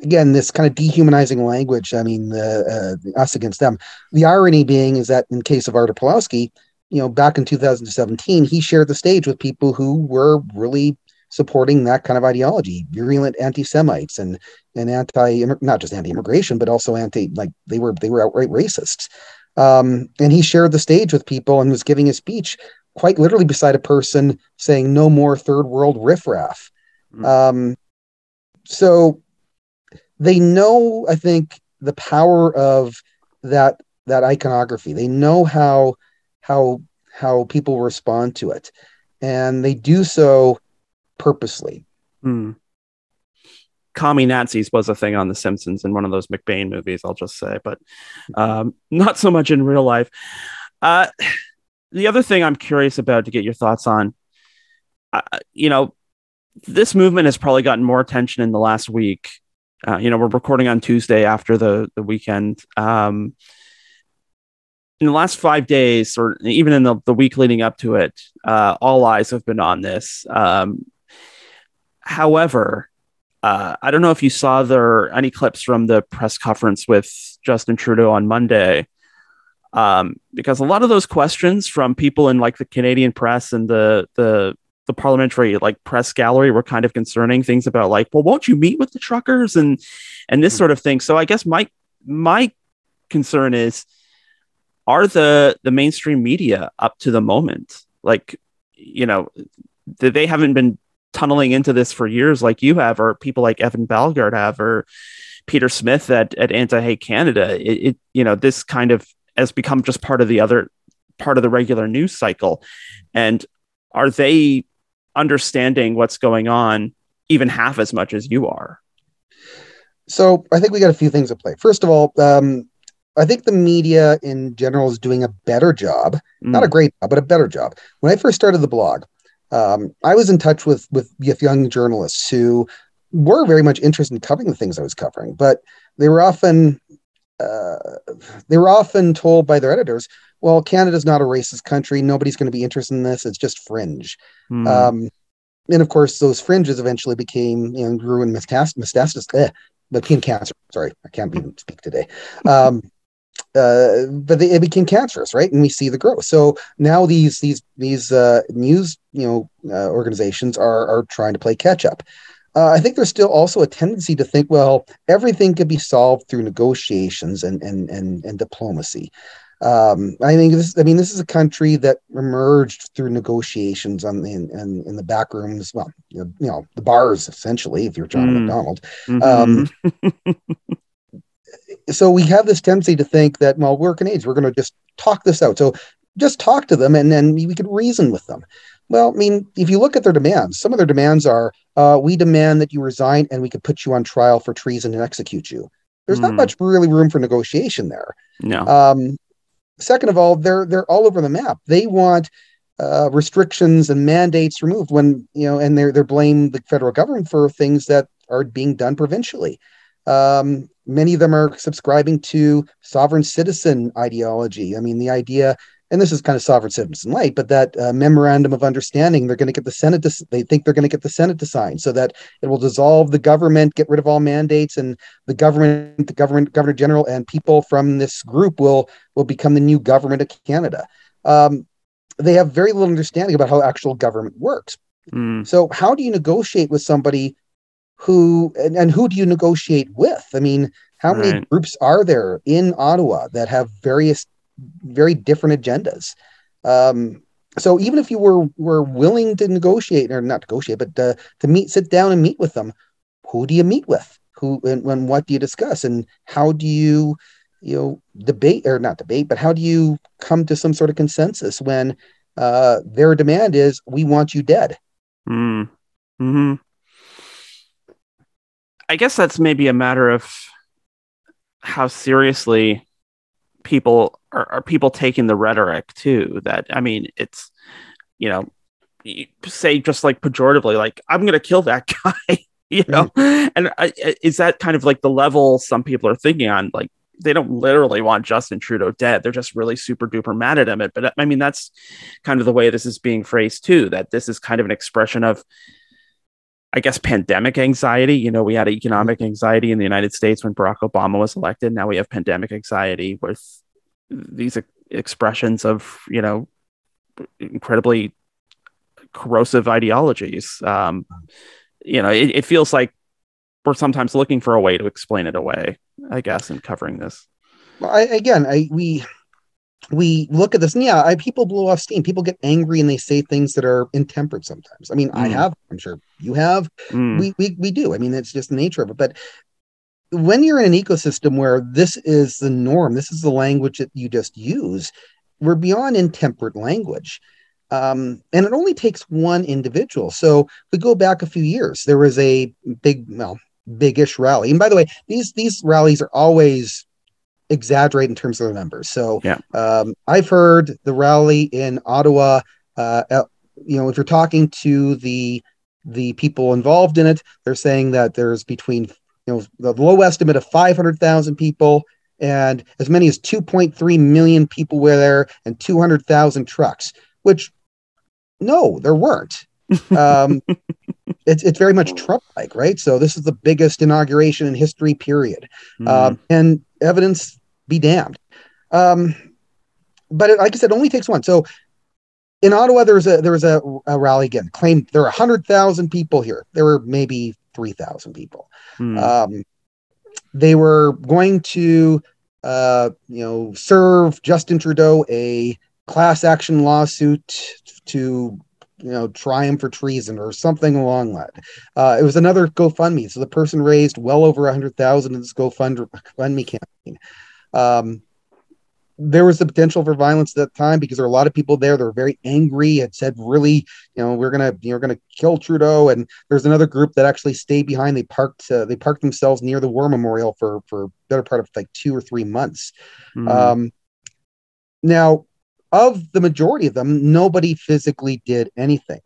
again, this kind of dehumanizing language. I mean, uh, uh, us against them. The irony being is that in case of Artur Pawlowski, you know, back in 2017, he shared the stage with people who were really supporting that kind of ideology, virulent anti-Semites and and anti not just anti-immigration, but also anti like they were they were outright racists. Um, and he shared the stage with people and was giving a speech quite literally beside a person saying no more third world riffraff. Mm. Um, so they know, I think, the power of that that iconography. They know how how how people respond to it, and they do so purposely. Hmm. Commie Nazis was a thing on The Simpsons in one of those McBain movies, I'll just say, but um, not so much in real life. Uh, the other thing I'm curious about to get your thoughts on, uh, you know, this movement has probably gotten more attention in the last week. Uh, you know, we're recording on Tuesday after the the weekend. Um, in the last five days, or even in the, the week leading up to it, uh, all eyes have been on this. Um, however, uh, I don't know if you saw there any clips from the press conference with Justin Trudeau on Monday, um, because a lot of those questions from people in like the Canadian press and the the the parliamentary like press gallery were kind of concerning things about like, well, won't you meet with the truckers and and this mm-hmm. sort of thing. So I guess my my concern is are the the mainstream media up to the moment like you know they haven't been tunneling into this for years like you have or people like evan balgord have or peter smith at, at anti-hate canada it, it you know this kind of has become just part of the other part of the regular news cycle and are they understanding what's going on even half as much as you are so i think we got a few things at play first of all um, I think the media in general is doing a better job, mm. not a great job, but a better job. When I first started the blog, um, I was in touch with, with young journalists who were very much interested in covering the things I was covering, but they were often uh, they were often told by their editors, "Well, Canada's not a racist country. Nobody's going to be interested in this. It's just fringe." Mm. Um, and of course, those fringes eventually became you know grew in metastasis, eh, became cancer. Sorry, I can't even speak today. Um, uh, but they, it became cancerous, right? And we see the growth. So now these these these uh, news you know uh, organizations are are trying to play catch up. Uh, I think there's still also a tendency to think, well, everything can be solved through negotiations and and and, and diplomacy. Um, I think this. I mean, this is a country that emerged through negotiations on the in, in, in the back rooms. Well, you know, the bars essentially. If you're John mm. Macdonald, mm-hmm. um, so we have this tendency to think that well we're Canadians we're going to just talk this out. So just talk to them and then we could reason with them. Well I mean if you look at their demands some of their demands are uh, we demand that you resign and we could put you on trial for treason and execute you. There's mm. not hmm. much really room for negotiation there. No. Um, second of all they're they're all over the map. They want uh, restrictions and mandates removed when you know and they're they're blame the federal government for things that are being done provincially. Um, many of them are subscribing to sovereign citizen ideology. I mean, the idea, and this is kind of sovereign citizen light, but that uh, memorandum of understanding, they're going to get the Senate to, they think they're going to get the Senate to sign so that it will dissolve the government, get rid of all mandates, and the government, the government, governor general, and people from this group will will become the new government of Canada. Um, they have very little understanding about how actual government works. Mm. So, how do you negotiate with somebody who and, and who do you negotiate with? I mean, how many right. groups are there in Ottawa that have various very different agendas? Um, so even if you were were willing to negotiate or not negotiate, but to, to meet, sit down and meet with them, who do you meet with? Who and, and what do you discuss? And how do you, you know, debate or not debate, but how do you come to some sort of consensus when uh, their demand is we want you dead? Mm. Hmm. I guess that's maybe a matter of how seriously people are, are people taking the rhetoric too. That I mean, it's you know, say just like pejoratively, like I'm going to kill that guy. you know, mm-hmm. and I, is that kind of like the level some people are thinking on? Like they don't literally want Justin Trudeau dead. They're just really super duper mad at him. But I mean, that's kind of the way this is being phrased too. That this is kind of an expression of I guess, pandemic anxiety. You know, we had economic anxiety in the United States when Barack Obama was elected. Now we have pandemic anxiety with these expressions of, you know, incredibly corrosive ideologies. Um, you know, it, it feels like we're sometimes looking for a way to explain it away. I guess in covering this. Well, I, again, I we we look at this and yeah I, people blow off steam. People get angry and they say things that are intemperate sometimes. I mean mm. i have i'm sure you have. Mm. we, we we do. I mean it's just the nature of it. But when you're in an ecosystem where this is the norm this is the language that you just use we're beyond intemperate language. Um, and it only takes one individual. So we go back a few years there was a big well biggish rally. And by the way these these rallies are always exaggerate in terms of the numbers. So yeah. um, I've heard the rally in Ottawa. Uh, you know, if you're talking to the the people involved in it, they're saying that there's between you know the low estimate of 500,000 people and as many as 2.3 million people were there and 200,000 trucks. Which no, there weren't. Um, it's it's very much Trump like, right? So this is the biggest inauguration in history, period. Mm. Um, and evidence be damned. Um, but it, like I said, only takes one. So in Ottawa, there was a there was a, a rally again. Claimed there were hundred thousand people here. There were maybe three thousand people. Mm. Um, they were going to uh, you know serve Justin Trudeau a class action lawsuit to you know try him for treason or something along that. Uh, it was another GoFundMe, so the person raised well over a hundred thousand in this GoFundMe campaign. Um, there was the potential for violence at that time because there were a lot of people there that were very angry and said, "Really, you know, we're gonna you're gonna kill Trudeau." And there's another group that actually stayed behind. They parked uh, they parked themselves near the War Memorial for for better part of like two or three months. Mm. Um, now, of the majority of them, nobody physically did anything.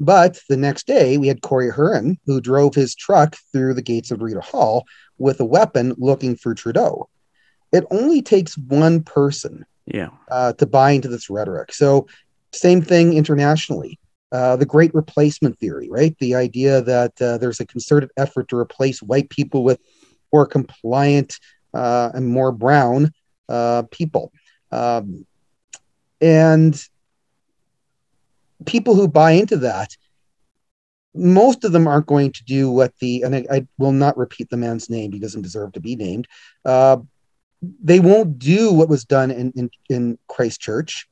But the next day, we had Corey Hurren, who drove his truck through the gates of Rideau Hall with a weapon looking for Trudeau it only takes one person yeah. uh, to buy into this rhetoric. So same thing internationally. Uh, the great replacement theory right? The idea that uh, there's a concerted effort to replace white people with more compliant uh, and more brown uh, people. Um, and people who buy into that most of them aren't going to do what the and I, I, will not repeat the man's name he doesn't deserve to be named uh, they won't do what was done in in, in Christchurch.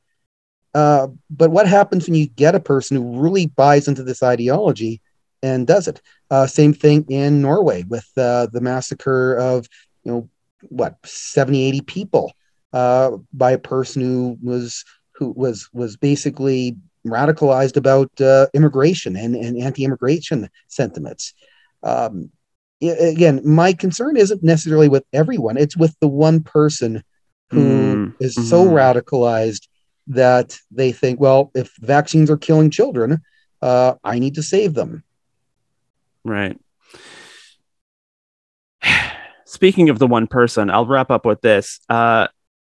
Uh, but what happens when you get a person who really buys into this ideology and does it? Uh, same thing in Norway with uh, the massacre of you know what 70 80 people uh, by a person who was who was was basically radicalized about uh, immigration and, and anti-immigration sentiments um, again, my concern isn't necessarily with everyone, it's with the one person who mm, is so mm-hmm. radicalized that they think, well, if vaccines are killing children, uh, I need to save them. Right. Speaking of the one person, I'll wrap up with this. Uh,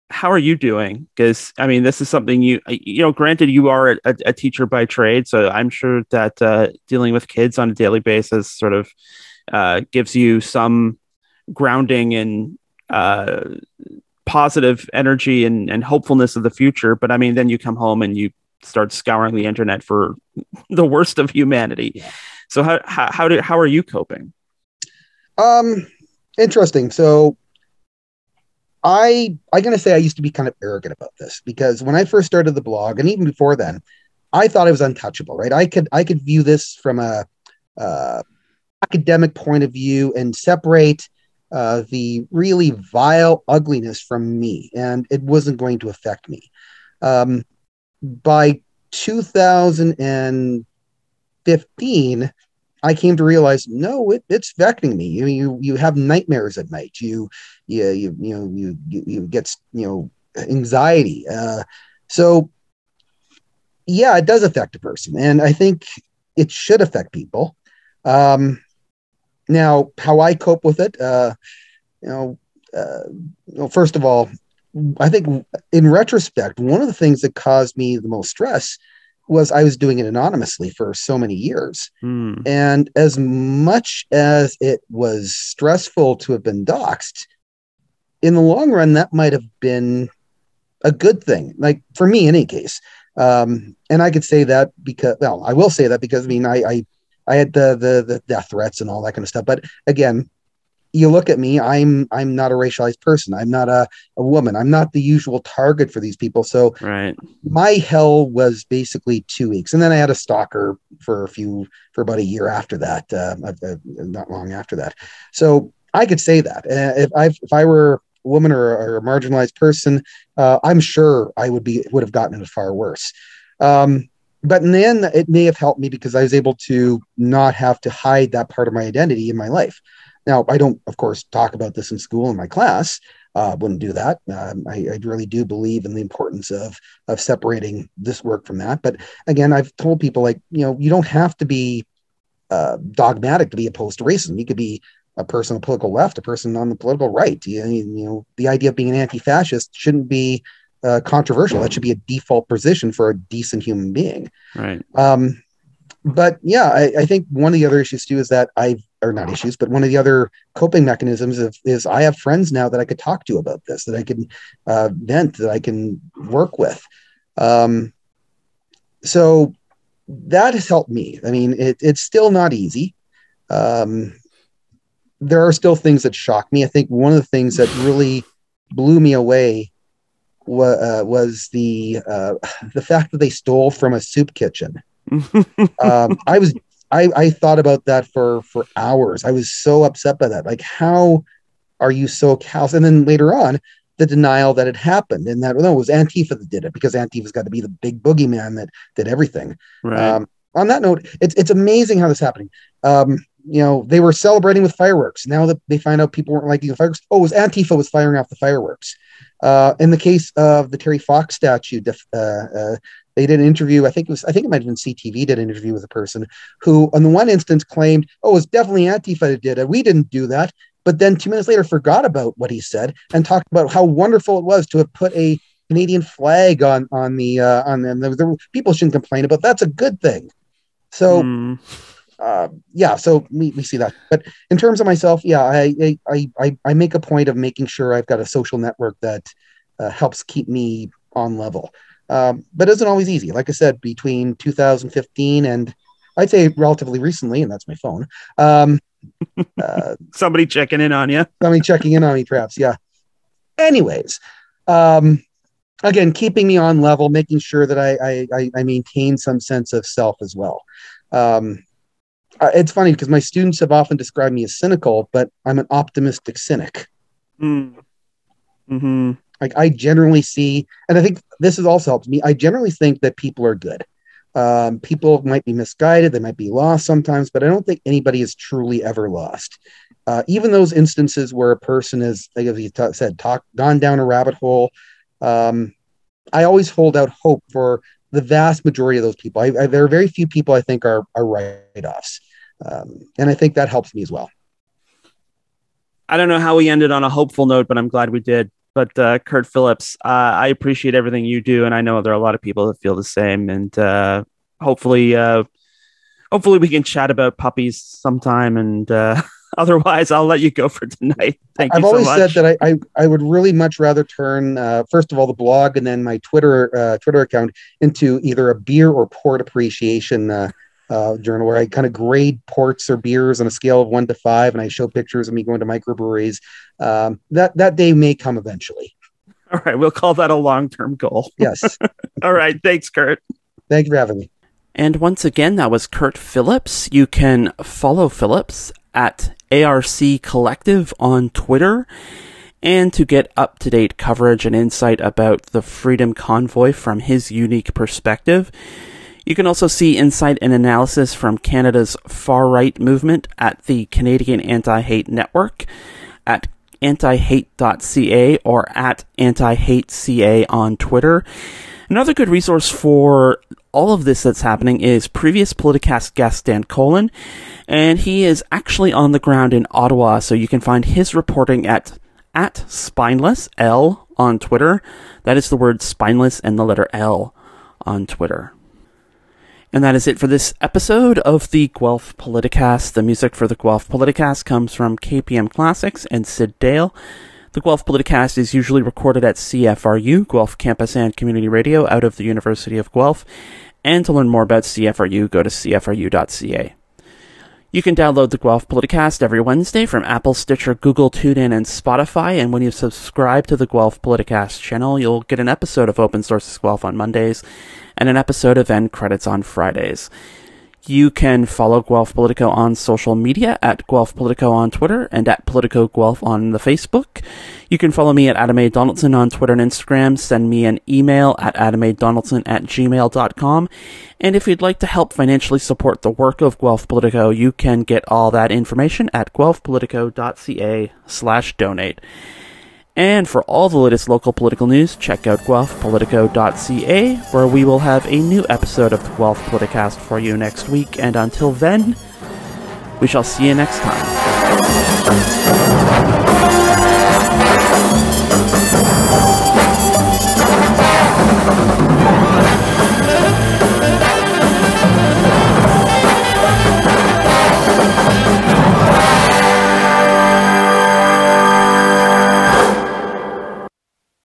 how are you doing? Because I mean, this is something you you know. Granted, you are a, a teacher by trade, so I'm sure that uh, dealing with kids on a daily basis sort of uh, gives you some grounding and uh, positive energy and, and hopefulness of the future. But I mean, then you come home and you start scouring the internet for the worst of humanity. Yeah. So how, how, how do, how are you coping? Um, interesting. So I, I'm going to say I used to be kind of arrogant about this because when I first started the blog and even before then, I thought I was untouchable, right? I could, I could view this from a, uh, academic point of view and separate uh, the really vile ugliness from me, and it wasn't going to affect me. Um, by 2015, I came to realize, no, it, it's affecting me. You, you you have nightmares at night. You you you you know you you, get you know anxiety. Uh, so yeah, it does affect a person, and I think it should affect people. Um, now, how I cope with it, uh, you know, uh, well, first of all, I think in retrospect, one of the things that caused me the most stress was I was doing it anonymously for so many years. Mm. And as much as it was stressful to have been doxxed, in the long run, that might have been a good thing. Like for me, in any case, Um, and I could say that because, well, I will say that because I mean, I, I, I had the, the, the death threats and all that kind of stuff. But again, you look at me, I'm, I'm not a racialized person. I'm not a, a woman. I'm not the usual target for these people. So right. my hell was basically two weeks. And then I had a stalker for a few, for about a year after that, uh, uh, not long after that. So I could say that uh, if I, if I were a woman or, or a marginalized person, uh, I'm sure I would be, would have gotten it far worse. Um, but in the end, it may have helped me because I was able to not have to hide that part of my identity in my life. Now, I don't, of course, talk about this in school in my class. Uh, wouldn't do that. Um, I, I, really do believe in the importance of of separating this work from that. But again, I've told people like you know you don't have to be uh, dogmatic to be opposed to racism. You could be a person on the political left, a person on the political right. You, you know, the idea of being an anti-fascist shouldn't be uh, controversial. That should be a default position for a decent human being. Right. Um, but yeah, I, I, think one of the other issues too is that I've, or not issues, but one of the other coping mechanisms of, is I have friends now that I could talk to about this, that I can uh, vent, that I can work with. Um, so that has helped me. I mean, it, it's still not easy. Um, there are still things that shock me. I think one of the things that really blew me away wa- uh, was the uh, the fact that they stole from a soup kitchen. um, I was I, I thought about that for for hours. I was so upset by that. Like, how are you so callous? And then later on, the denial that it happened and that no, it was Antifa that did it because Antifa's got to be the big boogeyman that did everything. Right. Um, on that note, it's it's amazing how this happening. Um, you know, they were celebrating with fireworks. Now that they find out people weren't liking the fireworks, oh, it was Antifa was firing off the fireworks. Uh, in the case of the Terry Fox statue, uh, uh, they did an interview. I think it was, I think it might have been CTV did an interview with a person who, on the one instance, claimed, "Oh, it was definitely Antifa that did it. We didn't do that." But then two minutes later, forgot about what he said and talked about how wonderful it was to have put a Canadian flag on on the uh, on them. The, the, people shouldn't complain about. That's a good thing. So. Mm uh, yeah, so we, we see that. But in terms of myself, yeah, I, I, I, I make a point of making sure I've got a social network that uh, helps keep me on level. Um, but it isn't always easy. Like I said, between 2015 and I'd say relatively recently, and that's my phone. Um, uh, somebody checking in on you. somebody checking in on me, perhaps. Yeah. Anyways, um, again, keeping me on level, making sure that I, I, I maintain some sense of self as well. Um, uh, it's funny because my students have often described me as cynical, but I'm an optimistic cynic. Mm. hmm Like I generally see, and I think this has also helped me. I generally think that people are good. Um, people might be misguided, they might be lost sometimes, but I don't think anybody is truly ever lost. Uh, even those instances where a person is, like as you t- said, talk, gone down a rabbit hole, um, I always hold out hope for the vast majority of those people. I, I, there are very few people I think are, are write offs. Um, and I think that helps me as well. I don't know how we ended on a hopeful note, but I'm glad we did. But uh, Kurt Phillips, uh, I appreciate everything you do, and I know there are a lot of people that feel the same. And uh, hopefully, uh, hopefully, we can chat about puppies sometime. And uh, otherwise, I'll let you go for tonight. Thank I've you. I've always so said that I, I, I would really much rather turn uh, first of all the blog and then my Twitter uh, Twitter account into either a beer or port appreciation uh, uh, journal where I kind of grade ports or beers on a scale of one to five, and I show pictures of me going to microbreweries. Um, that that day may come eventually. All right, we'll call that a long term goal. Yes. all right, thanks, Kurt. Thank you for having me. And once again, that was Kurt Phillips. You can follow Phillips at ARC Collective on Twitter. And to get up to date coverage and insight about the Freedom Convoy from his unique perspective, you can also see insight and analysis from Canada's far right movement at the Canadian Anti Hate Network at antihate.ca or at antihateca on Twitter. Another good resource for all of this that's happening is previous Politicast guest Dan Colin, and he is actually on the ground in Ottawa, so you can find his reporting at at spineless L on Twitter. That is the word spineless and the letter L on Twitter. And that is it for this episode of the Guelph Politicast. The music for the Guelph Politicast comes from KPM Classics and Sid Dale. The Guelph Politicast is usually recorded at CFRU, Guelph Campus and Community Radio, out of the University of Guelph. And to learn more about CFRU, go to cfru.ca. You can download the Guelph Politicast every Wednesday from Apple, Stitcher, Google, TuneIn, and Spotify. And when you subscribe to the Guelph Politicast channel, you'll get an episode of Open Sources Guelph on Mondays and an episode of End Credits on Fridays. You can follow Guelph Politico on social media at Guelph Politico on Twitter and at Politico Guelph on the Facebook. You can follow me at Adam A. Donaldson on Twitter and Instagram. Send me an email at adamadonaldson at gmail.com. And if you'd like to help financially support the work of Guelph Politico, you can get all that information at guelphpolitico.ca slash donate. And for all the latest local political news, check out guelphpolitico.ca, where we will have a new episode of the Guelph Politicast for you next week. And until then, we shall see you next time.